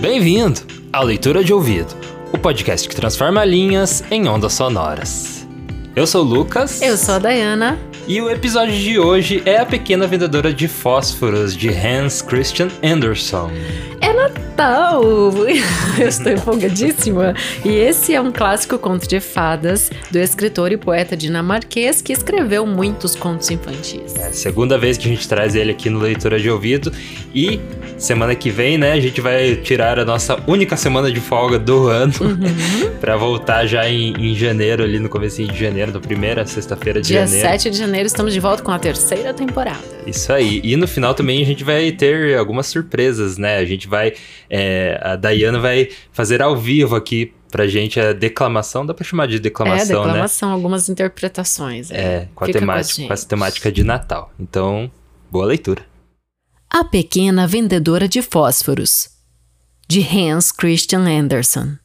Bem-vindo à Leitura de Ouvido, o podcast que transforma linhas em ondas sonoras. Eu sou o Lucas. Eu sou a Dayana. E o episódio de hoje é A Pequena Vendedora de Fósforos, de Hans Christian Andersen. Natal! Eu estou empolgadíssima! E esse é um clássico conto de fadas do escritor e poeta dinamarquês que escreveu muitos contos infantis. É a segunda vez que a gente traz ele aqui no Leitura de Ouvido e semana que vem, né, a gente vai tirar a nossa única semana de folga do ano uhum. para voltar já em, em, janeiro, ali no começo de janeiro, na primeira sexta-feira de Dia janeiro. Dia 7 de janeiro estamos de volta com a terceira temporada. Isso aí. E no final também a gente vai ter algumas surpresas, né? A gente vai. É, a Dayana vai fazer ao vivo aqui pra gente a declamação, dá pra chamar de declamação, é, declamação, né? algumas interpretações. É, é com, a temática, com, com essa temática de Natal. Então, boa leitura. A Pequena Vendedora de Fósforos, de Hans Christian Andersen.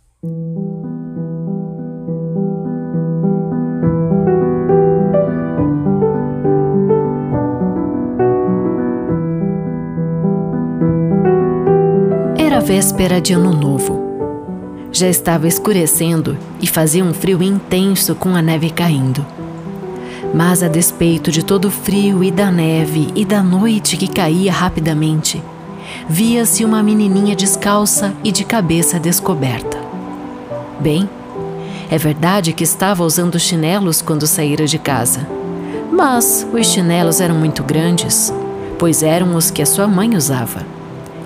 Véspera de Ano Novo. Já estava escurecendo e fazia um frio intenso com a neve caindo. Mas a despeito de todo o frio e da neve e da noite que caía rapidamente, via-se uma menininha descalça e de cabeça descoberta. Bem, é verdade que estava usando chinelos quando saíra de casa, mas os chinelos eram muito grandes, pois eram os que a sua mãe usava,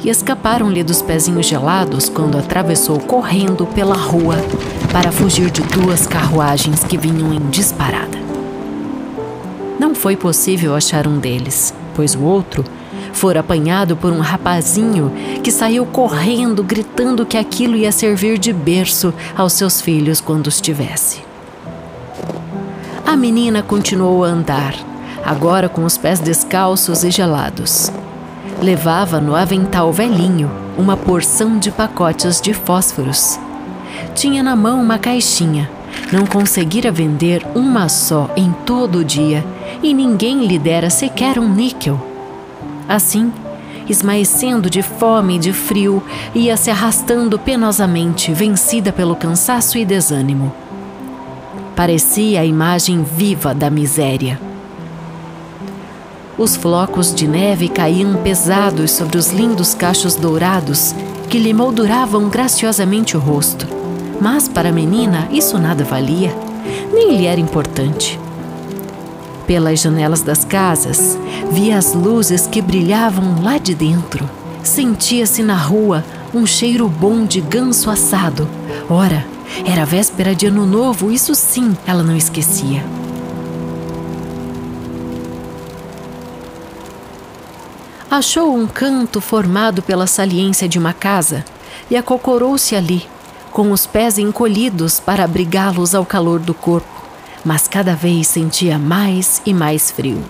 e escaparam-lhe dos pezinhos gelados quando atravessou correndo pela rua para fugir de duas carruagens que vinham em disparada. Não foi possível achar um deles, pois o outro fora apanhado por um rapazinho que saiu correndo, gritando que aquilo ia servir de berço aos seus filhos quando os tivesse. A menina continuou a andar, agora com os pés descalços e gelados. Levava no avental velhinho uma porção de pacotes de fósforos. Tinha na mão uma caixinha. Não conseguira vender uma só em todo o dia e ninguém lhe dera sequer um níquel. Assim, esmaecendo de fome e de frio, ia se arrastando penosamente, vencida pelo cansaço e desânimo. Parecia a imagem viva da miséria. Os flocos de neve caíam pesados sobre os lindos cachos dourados que lhe molduravam graciosamente o rosto. Mas para a menina isso nada valia, nem lhe era importante. Pelas janelas das casas, via as luzes que brilhavam lá de dentro. Sentia-se na rua um cheiro bom de ganso assado. Ora, era véspera de ano novo, isso sim ela não esquecia. Achou um canto formado pela saliência de uma casa e acocorou-se ali, com os pés encolhidos para abrigá-los ao calor do corpo mas cada vez sentia mais e mais frio.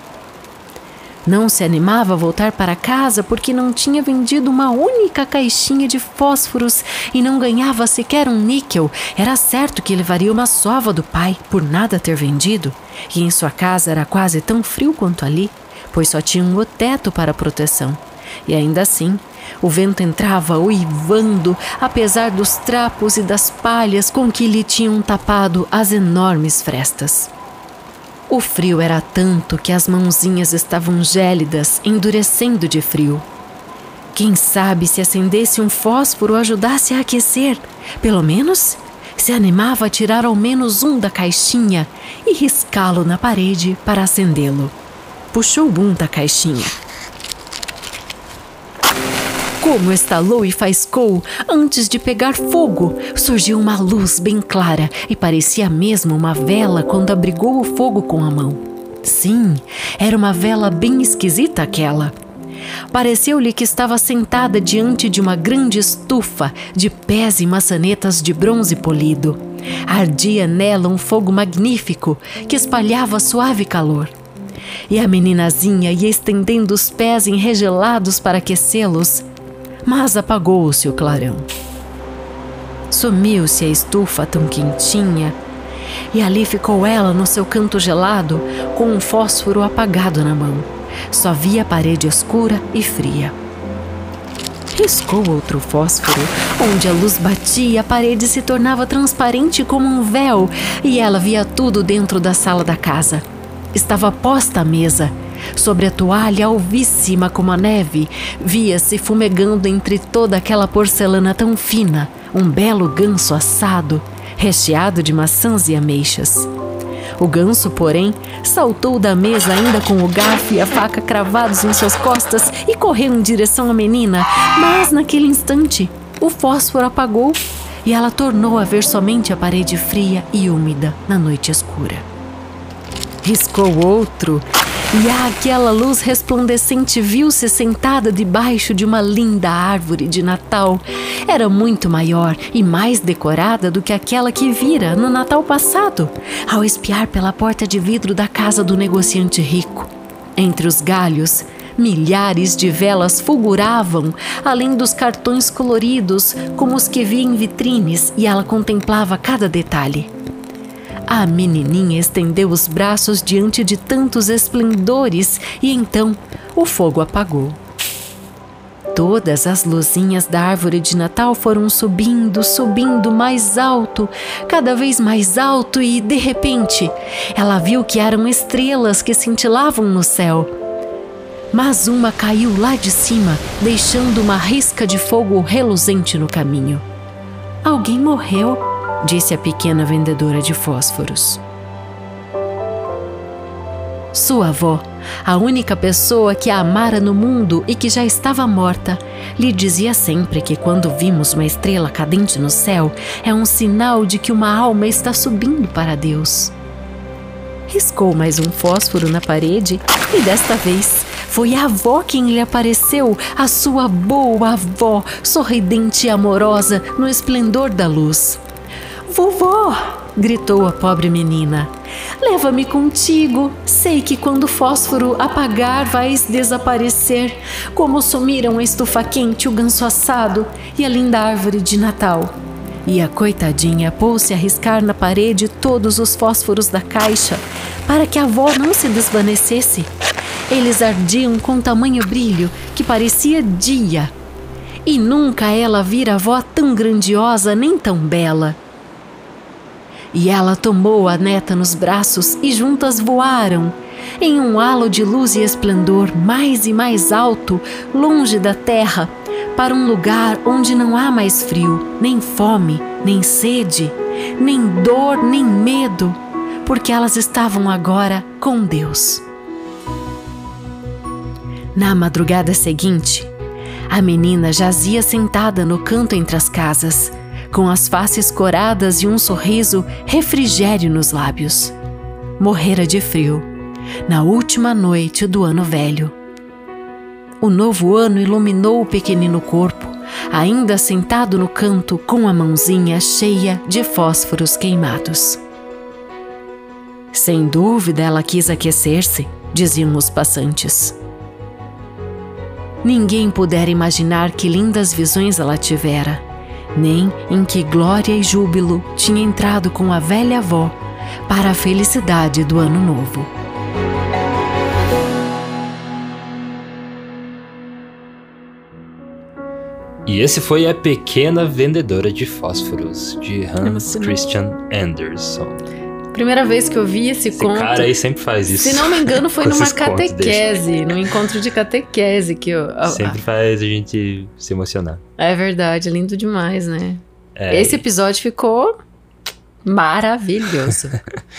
Não se animava a voltar para casa porque não tinha vendido uma única caixinha de fósforos e não ganhava sequer um níquel. Era certo que levaria uma sova do pai por nada ter vendido, e em sua casa era quase tão frio quanto ali, pois só tinha um teto para proteção. E ainda assim, o vento entrava uivando, apesar dos trapos e das palhas com que lhe tinham tapado as enormes frestas. O frio era tanto que as mãozinhas estavam gélidas, endurecendo de frio. Quem sabe se acendesse um fósforo ajudasse a aquecer? Pelo menos se animava a tirar ao menos um da caixinha e riscá-lo na parede para acendê-lo. Puxou o bum da caixinha como estalou e faiscou, antes de pegar fogo, surgiu uma luz bem clara e parecia mesmo uma vela quando abrigou o fogo com a mão. Sim, era uma vela bem esquisita aquela. Pareceu-lhe que estava sentada diante de uma grande estufa de pés e maçanetas de bronze polido. Ardia nela um fogo magnífico que espalhava suave calor. E a meninazinha ia estendendo os pés enregelados para aquecê-los mas apagou-se o clarão. Sumiu-se a estufa tão quentinha, e ali ficou ela no seu canto gelado, com um fósforo apagado na mão, Só via a parede escura e fria. Riscou outro fósforo, onde a luz batia, a parede se tornava transparente como um véu e ela via tudo dentro da sala da casa. Estava posta a mesa. Sobre a toalha alvíssima como a neve, via-se fumegando entre toda aquela porcelana tão fina um belo ganso assado, recheado de maçãs e ameixas. O ganso, porém, saltou da mesa ainda com o garfo e a faca cravados em suas costas e correu em direção à menina, mas naquele instante o fósforo apagou e ela tornou a ver somente a parede fria e úmida na noite escura. Riscou outro e aquela luz resplandecente viu-se sentada debaixo de uma linda árvore de Natal. Era muito maior e mais decorada do que aquela que vira no Natal passado, ao espiar pela porta de vidro da casa do negociante rico. Entre os galhos, milhares de velas fulguravam, além dos cartões coloridos, como os que via em vitrines, e ela contemplava cada detalhe. A menininha estendeu os braços diante de tantos esplendores e então o fogo apagou. Todas as luzinhas da árvore de Natal foram subindo, subindo mais alto, cada vez mais alto, e de repente ela viu que eram estrelas que cintilavam no céu. Mas uma caiu lá de cima, deixando uma risca de fogo reluzente no caminho. Alguém morreu disse a pequena vendedora de fósforos. Sua avó, a única pessoa que a amara no mundo e que já estava morta, lhe dizia sempre que quando vimos uma estrela cadente no céu, é um sinal de que uma alma está subindo para Deus. Riscou mais um fósforo na parede e desta vez foi a avó quem lhe apareceu, a sua boa avó, sorridente e amorosa no esplendor da luz. Vovó! gritou a pobre menina. Leva-me contigo. Sei que quando o fósforo apagar vais desaparecer, como sumiram a estufa quente, o ganso assado e a linda árvore de Natal. E a coitadinha pôs-se a riscar na parede todos os fósforos da caixa, para que a avó não se desvanecesse. Eles ardiam com tamanho brilho que parecia dia. E nunca ela vira avó tão grandiosa nem tão bela. E ela tomou a neta nos braços e juntas voaram, em um halo de luz e esplendor mais e mais alto, longe da terra, para um lugar onde não há mais frio, nem fome, nem sede, nem dor, nem medo, porque elas estavam agora com Deus. Na madrugada seguinte, a menina jazia sentada no canto entre as casas com as faces coradas e um sorriso refrigério nos lábios. Morrera de frio, na última noite do ano velho. O novo ano iluminou o pequenino corpo, ainda sentado no canto com a mãozinha cheia de fósforos queimados. Sem dúvida ela quis aquecer-se, diziam os passantes. Ninguém pudera imaginar que lindas visões ela tivera nem em que glória e júbilo tinha entrado com a velha avó para a felicidade do ano novo. E esse foi A Pequena Vendedora de Fósforos, de Hans Christian Andersen. Primeira vez que eu vi esse, esse conto. cara aí sempre faz isso. Se não me engano, foi numa catequese, num encontro de catequese que eu. Sempre faz a gente se emocionar. É verdade, lindo demais, né? É, esse episódio ficou maravilhoso.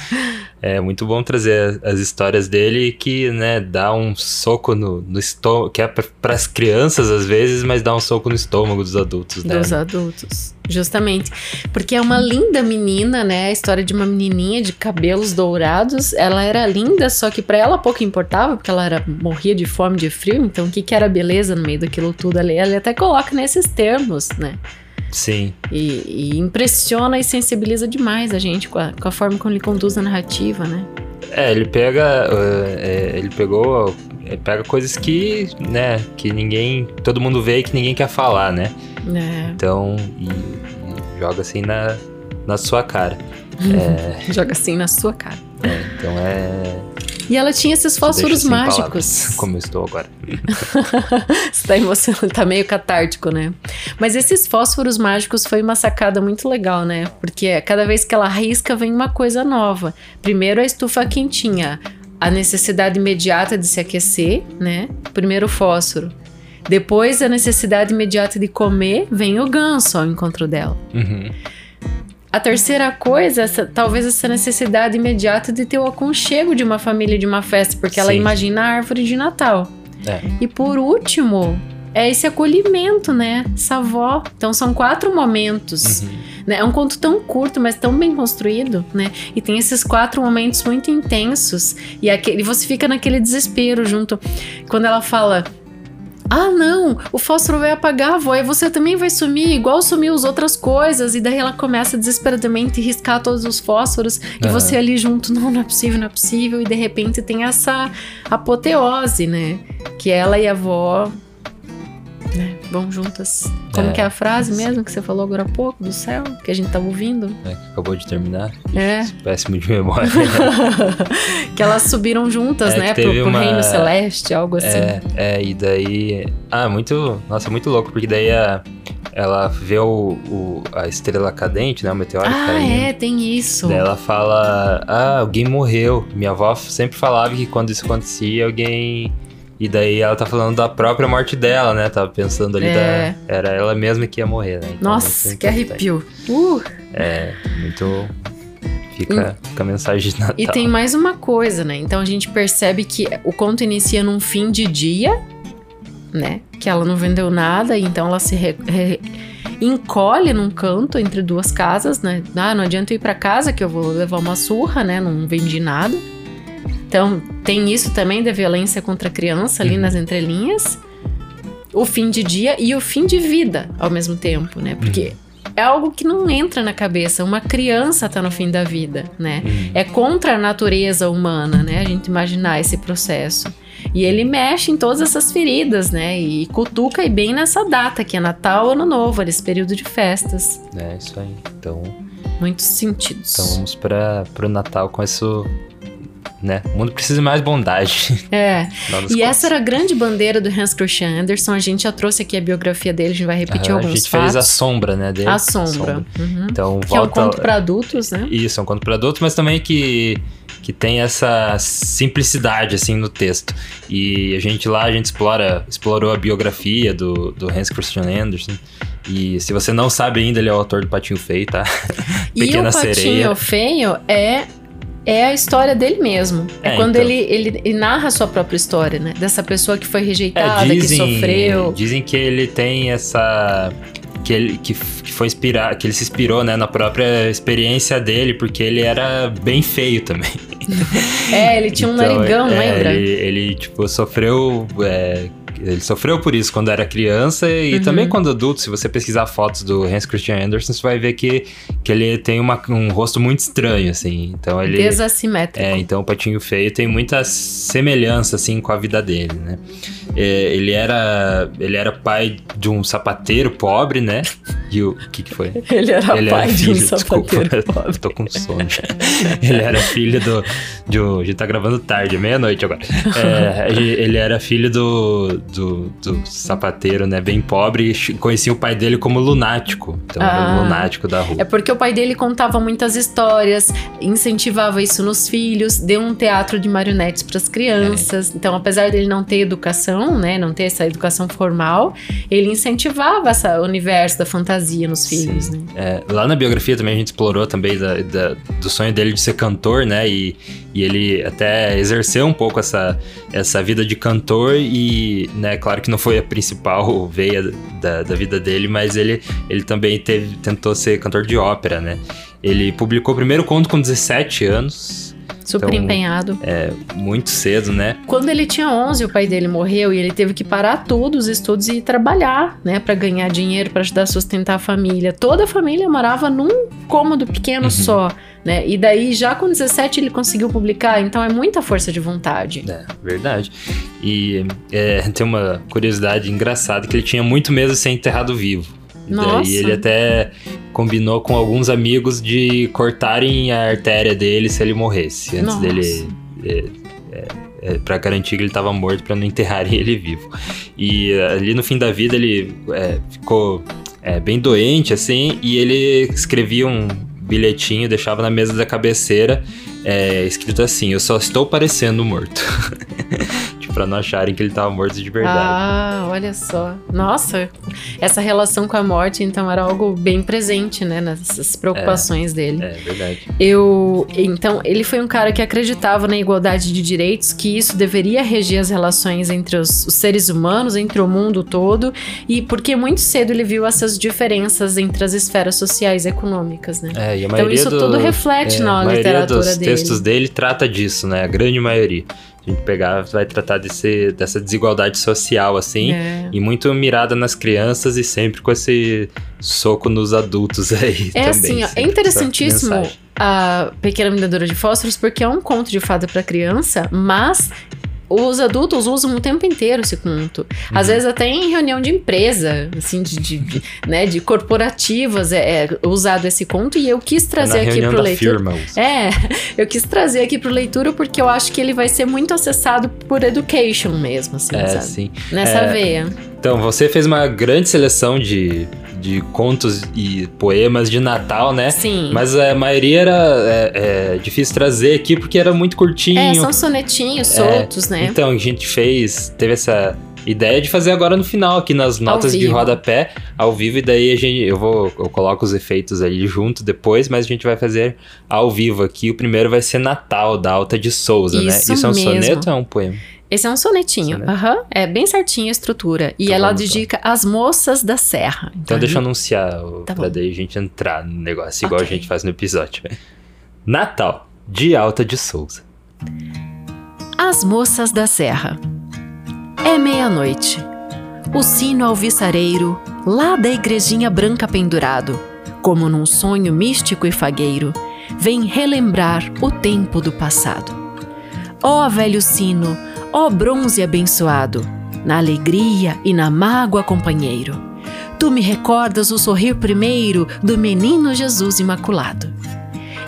é muito bom trazer as histórias dele que, né, dá um soco no, no estômago, que é para as crianças às vezes, mas dá um soco no estômago dos adultos, né? Dos adultos, justamente. Porque é uma linda menina, né? A história de uma menininha de cabelos dourados. Ela era linda, só que para ela pouco importava, porque ela era, morria de fome, de frio. Então, o que, que era beleza no meio daquilo tudo ali? Ela até coloca nesses termos, né? Sim. E, e, impressiona e sensibiliza demais a gente com a, com a, forma como ele conduz a narrativa, né? É, ele pega. Uh, é, ele pegou. Ele pega coisas que, né, que ninguém. Todo mundo vê e que ninguém quer falar, né? É. Então, e, e joga assim na, na sua cara. é, joga assim na sua cara. É, então é. E ela tinha esses fósforos mágicos. Palavras, como eu estou agora. Você tá emocionado, tá meio catártico, né? Mas esses fósforos mágicos foi uma sacada muito legal, né? Porque cada vez que ela risca, vem uma coisa nova. Primeiro a estufa quentinha, a necessidade imediata de se aquecer, né? Primeiro o fósforo. Depois a necessidade imediata de comer, vem o ganso ao encontro dela. Uhum. A terceira coisa, essa, talvez essa necessidade imediata de ter o aconchego de uma família, de uma festa, porque ela Sim. imagina a árvore de Natal. É. E por último, é esse acolhimento, né? Essa avó. Então são quatro momentos. Uhum. Né? É um conto tão curto, mas tão bem construído, né? E tem esses quatro momentos muito intensos. E, aquele, e você fica naquele desespero junto. Quando ela fala. Ah, não, o fósforo vai apagar, avó, e você também vai sumir, igual sumiu as outras coisas. E daí ela começa desesperadamente a riscar todos os fósforos. E Aham. você ali junto, não, não é possível, não é possível. E de repente tem essa apoteose, né? Que ela e a avó vão juntas. Como É. que é a frase mesmo que você falou agora há pouco, do céu, que a gente tava ouvindo? É, que acabou de terminar. É. Péssimo de memória. que elas subiram juntas, É, né, pro, pro uma- reino celeste, algo assim. É, é, e daí. Ah, muito. Nossa, muito louco, porque daí a, ela vê o, o- a estrela cadente, né? O meteoro ah, caindo. é, tem isso. Daí ela fala: Ah, alguém morreu. Minha avó sempre falava que quando isso acontecia, alguém. E daí ela tá falando da própria morte dela, né? Tava pensando ali É. da. Era ela mesma que ia morrer, né? Então, Nossa, que arrepio. Uh, É, muito. Fica, fica a mensagem de Natal. e tem mais uma coisa, né? Então a gente percebe que o conto inicia num fim de dia, né? Que ela não vendeu nada, então ela se re- re- encolhe num canto entre duas casas, né? Ah, não adianta eu ir pra casa que eu vou levar uma surra, né? Não vendi nada. Então tem isso também da violência contra a criança ali Uhum. nas entrelinhas. O fim de dia e o fim de vida ao mesmo tempo, né? Porque é algo que não entra na cabeça. Uma criança tá no fim da vida, né? Hum. É contra a natureza humana, né? A gente imaginar esse processo. E ele mexe em todas essas feridas, né? E cutuca e bem nessa data, que é Natal, Ano Novo, nesse período de festas. É isso aí. Então, Muitos sentidos. então vamos para pro Natal com isso. Né? O mundo precisa de mais bondade. É. E essa era a grande bandeira do Hans Christian Andersen. A gente já trouxe aqui a biografia dele, a gente vai repetir Aham, alguns A gente fatos. fez a sombra, né? Dele. A sombra. Uhum. Então, Que é um volta. conto para adultos, né? Isso, é um conto para adultos, mas também que, que tem essa simplicidade, assim, no texto. E a gente lá, a gente explora, explorou a biografia do, do Hans Christian Andersen. E se você não sabe ainda, ele é o autor do Patinho Feio, tá? E o Pequena Patinho Sereia. Feio é é a história dele mesmo. É, É, quando então. ele, ele, ele narra a sua própria história, né? Dessa pessoa que foi É, rejeitada, dizem, que sofreu. dizem que ele tem essa que ele que, que foi inspirar, que ele se inspirou, né, na própria experiência dele, porque ele era bem feio também. É, ele tinha um Então, narigão, é, lembra? Ele, ele, tipo, sofreu. Ele sofreu por isso quando era criança e Uhum. também quando adulto. Se você pesquisar fotos do Hans Christian Andersen, você vai ver que, que ele tem uma- um rosto muito estranho, assim. Então ele. Desassimétrico. É, então o Patinho Feio tem muita semelhança, assim, com a vida dele, né? É, ele, era, ele era pai de um sapateiro pobre, né? E o que que foi? Ele era ele pai era de um filho, desculpa, sapateiro pobre. tô com sono. Ele era filho do, de um, a gente tá gravando tarde, meia-noite agora. É, ele era filho do, do, do sapateiro, né, bem pobre, conhecia o pai dele como lunático, então era Ah. o lunático da rua. É porque o pai dele contava muitas histórias, incentivava isso nos filhos, deu um teatro de marionetes para as crianças. É. Então, apesar dele não ter educação, né, não ter essa educação formal, ele incentivava esse universo da fantasia nos filhos, né? É, lá na biografia também a gente explorou também da- da- do sonho dele de ser cantor, né? E, e ele até exerceu um pouco essa, essa vida de cantor e, né, claro que não foi a principal veia da, da vida dele, mas ele, ele também teve, tentou ser cantor de ópera, né? Ele publicou o primeiro conto com 17 anos, Super Então, empenhado. é, muito cedo, né? Quando ele tinha 11, o pai dele morreu e ele teve que parar tudo os estudos e ir trabalhar, né, Pra ganhar dinheiro, pra ajudar a sustentar a família. Toda a família morava num cômodo pequeno Uhum. só, né? E daí já com 17 ele conseguiu publicar, então é muita força de vontade. É, verdade. E é, tem uma curiosidade engraçada que ele tinha muito medo de ser enterrado vivo. E Nossa. daí ele até combinou com alguns amigos de cortarem a artéria dele se ele morresse, antes Nossa. dele é, é, é, para garantir que ele estava morto para não enterrarem ele vivo. E ali no fim da vida ele é, ficou é, bem doente, assim, e ele escrevia um bilhetinho, deixava na mesa da cabeceira, é, escrito assim: Eu só estou parecendo morto. para não acharem que ele tava morto de verdade. Ah, olha só. Nossa, essa relação com a morte, então, era algo bem presente, né? Nessas preocupações é, dele. É verdade. Eu. Então, ele foi um cara que acreditava na igualdade de direitos, que isso deveria reger as relações entre os, os seres humanos, entre o mundo todo, e porque muito cedo ele viu essas diferenças entre as esferas sociais e econômicas, né? É, e a então, isso do, tudo reflete é, na a literatura dos dele. textos dele trata disso, né? A grande maioria a gente pegar, vai tratar desse, dessa desigualdade social, assim, É. e muito mirada nas crianças e sempre com esse soco nos adultos aí É também. assim, ó, é interessantíssimo a Pequena Vendedora de Fósforos porque é um conto de fada para criança, mas os adultos usam o tempo inteiro esse conto. Às Uhum. vezes até em reunião de empresa, assim, de, de, de, né, de corporativas é, é usado esse conto e eu quis É trazer na aqui pro firma. usa. É, eu quis trazer aqui pro leitura porque eu acho que ele vai ser muito acessado por education mesmo, assim, É, sabe? sim. Nessa É, veia. Então, você fez uma grande seleção de, de contos e poemas de Natal, né? Sim. Mas a maioria era é, é, difícil trazer aqui porque era muito curtinho. É, são sonetinhos soltos, né? Então, a gente fez, teve essa ideia de fazer agora no final, aqui nas notas de rodapé, ao vivo, e daí a gente, eu vou, eu coloco os efeitos ali junto depois, mas a gente vai fazer ao vivo aqui. O primeiro vai ser Natal, da Alta de Souza, né? Isso Isso é um mesmo. soneto ou é um poema? Esse é um sonetinho. Aham. É bem certinho a estrutura. E Então ela vamos lá. dedica às moças da serra. Então deixa eu anunciar, Tá pra bom. daí a gente entrar no negócio, igual Ok. a gente faz no episódio. Natal, de Alta de Souza. As Moças da Serra. É meia-noite. O sino alviçareiro, lá da igrejinha branca pendurado, como num sonho místico e fagueiro, vem relembrar o tempo do passado. Ó velho sino, ó bronze abençoado, na alegria e na mágoa companheiro, tu me recordas o sorrir primeiro do menino Jesus Imaculado.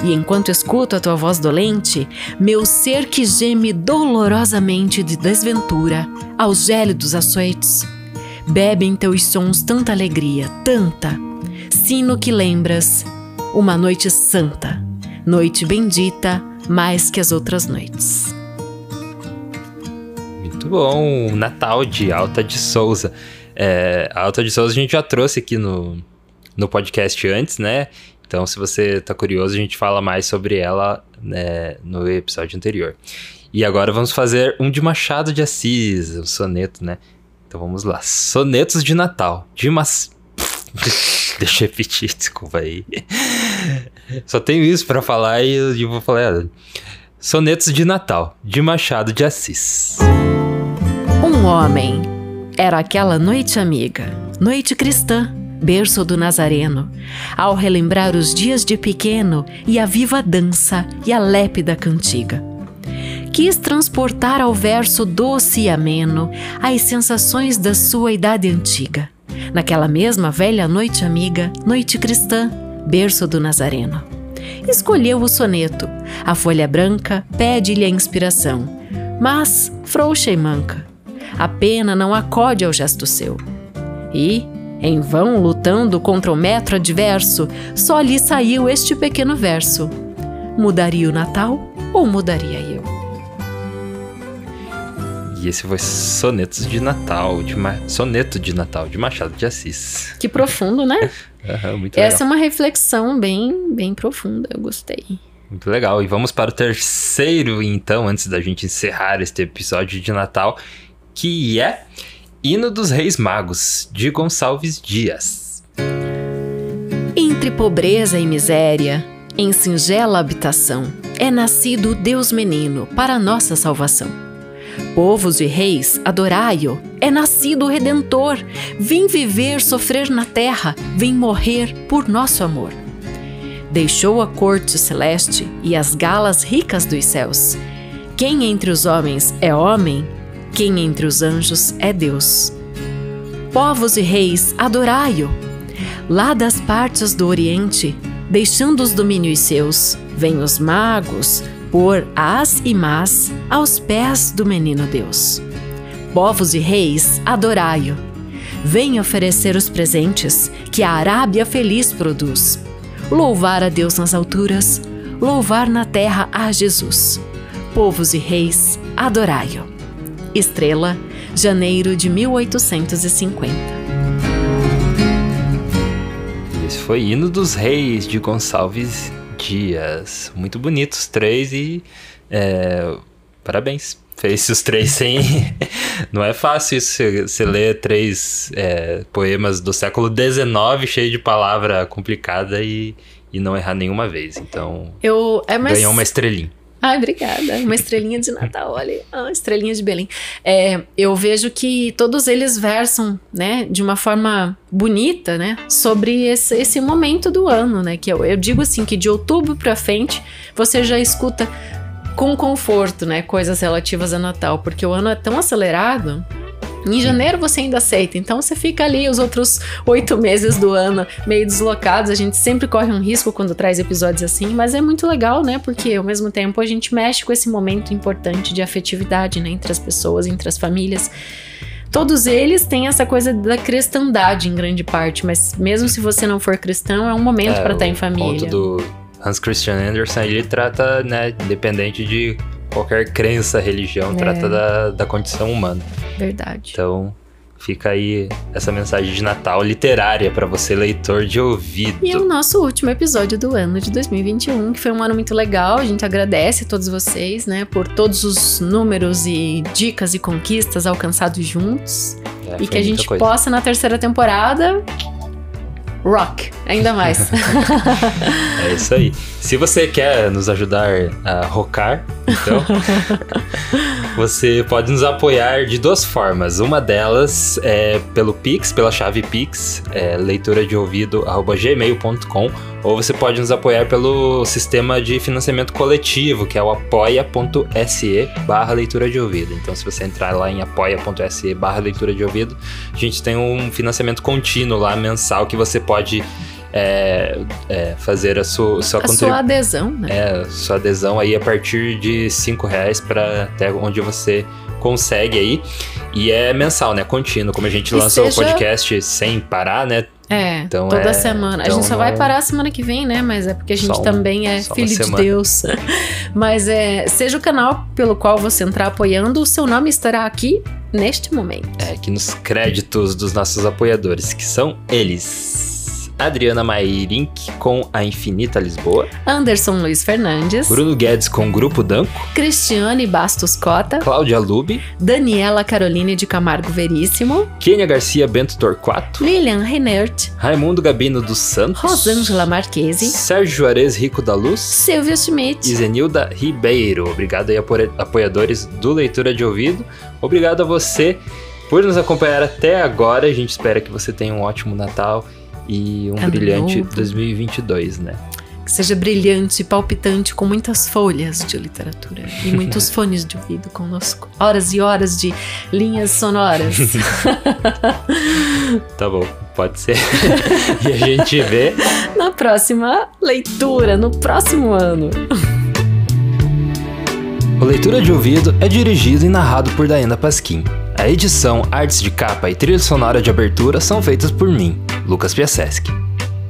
E enquanto escuto a tua voz dolente, meu ser que geme dolorosamente de desventura, aos gélidos açoites, bebe em teus sons tanta alegria, tanta, sino que lembras, uma noite santa, noite bendita, mais que as outras noites. Muito bom, Natal de Alta de Souza. É, a Alta de Souza a gente já trouxe aqui no, no podcast antes, né? Então, se você tá curioso, a gente fala mais sobre ela né, no episódio anterior. E agora vamos fazer um de Machado de Assis, um soneto, né? Então vamos lá. Sonetos de Natal. De Mas... Deixa eu repetir, desculpa aí. Só tenho isso pra falar e eu vou falar. Sonetos de Natal, de Machado de Assis. Um homem. Era aquela noite amiga, noite cristã, berço do Nazareno, ao relembrar os dias de pequeno e a viva dança e a lépida cantiga. Quis transportar ao verso doce e ameno as sensações da sua idade antiga, naquela mesma velha noite amiga, noite cristã, berço do Nazareno. Escolheu o soneto, a folha branca pede-lhe a inspiração, mas frouxa e manca a pena não acode ao gesto seu. E, em vão lutando contra o metro adverso, só lhe saiu este pequeno verso: Mudaria o Natal ou mudaria eu? E esse foi Sonetos de Natal, de Ma- Soneto de Natal, de Machado de Assis. Que profundo, né? Muito Essa é legal. uma reflexão bem, bem profunda. Eu gostei. Muito legal. E vamos para o terceiro, então, antes da gente encerrar este episódio de Natal, que é Hino dos Reis Magos, de Gonçalves Dias. Entre pobreza e miséria, em singela habitação, é nascido o Deus menino para nossa salvação. Povos e reis, adorai-o, é nascido o Redentor. Vem viver, sofrer na terra, vem morrer por nosso amor. Deixou a corte celeste e as galas ricas dos céus. Quem entre os homens é homem, quem entre os anjos é Deus. Povos e reis, adorai-o. Lá das partes do Oriente, deixando os domínios seus, vêm os magos, pôr as e mas aos pés do menino Deus. Povos e reis, adorai-o. Vem oferecer os presentes que a Arábia feliz produz. Louvar a Deus nas alturas, louvar na terra a Jesus. Povos e reis, adorai-o. Estrela, janeiro de 1850. Esse foi Hino dos Reis de Gonçalves Dias. Muito bonitos, três e. É, parabéns. Fez os três sem. Não é fácil isso. Você ler três é, poemas do século XIX, cheio de palavra complicada e, e não errar nenhuma vez. Então. Eu, é mais... Ganhou uma estrelinha. Ai, obrigada. Uma estrelinha de Natal, olha. Ah, estrelinha de Belém. É, eu vejo que todos eles versam, né, de uma forma bonita, né, sobre esse, esse momento do ano, né, que eu, eu digo assim, que de outubro pra frente, você já escuta com conforto, né, coisas relativas a Natal, porque o ano é tão acelerado em janeiro você ainda aceita, então você fica ali os outros oito meses do ano meio deslocados. A gente sempre corre um risco quando traz episódios assim, mas é muito legal, né? Porque ao mesmo tempo a gente mexe com esse momento importante de afetividade, né? Entre as pessoas, entre as famílias. Todos eles têm essa coisa da cristandade em grande parte, mas mesmo se você não for cristão, é um momento É, para estar em o família. ponto do Hans Christian Andersen, ele trata, né, independente de qualquer crença, religião, É. trata da, da condição humana. Verdade. Então, fica aí essa mensagem de Natal literária para você, leitor de ouvido. E é o nosso último episódio do ano de 2021, que foi um ano muito legal. A gente agradece a todos vocês, né, por todos os números e dicas e conquistas alcançados juntos. É, e que a gente coisa. possa na terceira temporada rock, ainda mais. É isso aí. Se você quer nos ajudar a rocar, então, você pode nos apoiar de duas formas. Uma delas é pelo Pix, pela chave Pix, é, leitura de ouvido, gmail.com, ou você pode nos apoiar pelo sistema de financiamento coletivo, que é o apoia.se barra leitura de ouvido. Então, se você entrar lá em apoia.se barra leitura de ouvido, a gente tem um financiamento contínuo lá, mensal, que você pode é, é, fazer a sua, sua a sua adesão, né? É, sua adesão aí a partir de 5 reais para até onde você consegue aí. E é mensal, né? Contínuo. Como a gente E lança o seja- podcast sem parar, né? É, Então toda é- semana. a então gente só vai não- parar semana que vem, né? Mas é porque a gente um- também é filho de semana. Deus. Mas é, seja o canal pelo qual você entrar apoiando, o seu nome estará aqui neste momento. É, aqui nos créditos dos nossos apoiadores, que são eles. Adriana Mairink com a Infinita Lisboa, Anderson Luiz Fernandes, Bruno Guedes com Grupo Danco, Cristiane Bastos Cota, Cláudia Lube, Daniela Caroline de Camargo Veríssimo, Kênia Garcia Bento Torquato, Lilian Reinert, Raimundo Gabino dos Santos, Rosângela Marquesi, Sérgio Juarez Rico da Luz, Silvia Schmidt. e Zenilda Ribeiro. Obrigado aí, apo- apoiadores do Leitura de Ouvido. Obrigado a você por nos acompanhar até agora. A gente espera que você tenha um ótimo Natal e um Ano brilhante novo. 2022, né? Que seja brilhante, palpitante, com muitas folhas de literatura e muitos fones de ouvido conosco. Horas e horas de linhas sonoras. Tá bom, pode ser. e a gente vê. Na próxima leitura, no próximo ano. O Leitura de Ouvido é dirigido e narrado por Diana Pasquim. A edição, artes de capa e trilha sonora de abertura são feitas por mim, Lucas Piasseschi.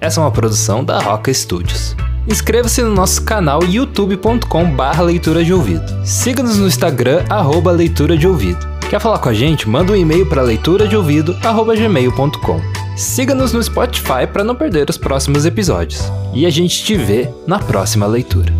Essa é uma produção da Roca Studios. Inscreva-se no nosso canal youtube.com barra leitura de ouvido. Siga-nos no Instagram, arroba leitura de ouvido. Quer falar com a gente? Manda um e-mail para leitura de ouvido, arroba gmail.com. Siga-nos no Spotify para não perder os próximos episódios. E a gente te vê na próxima leitura.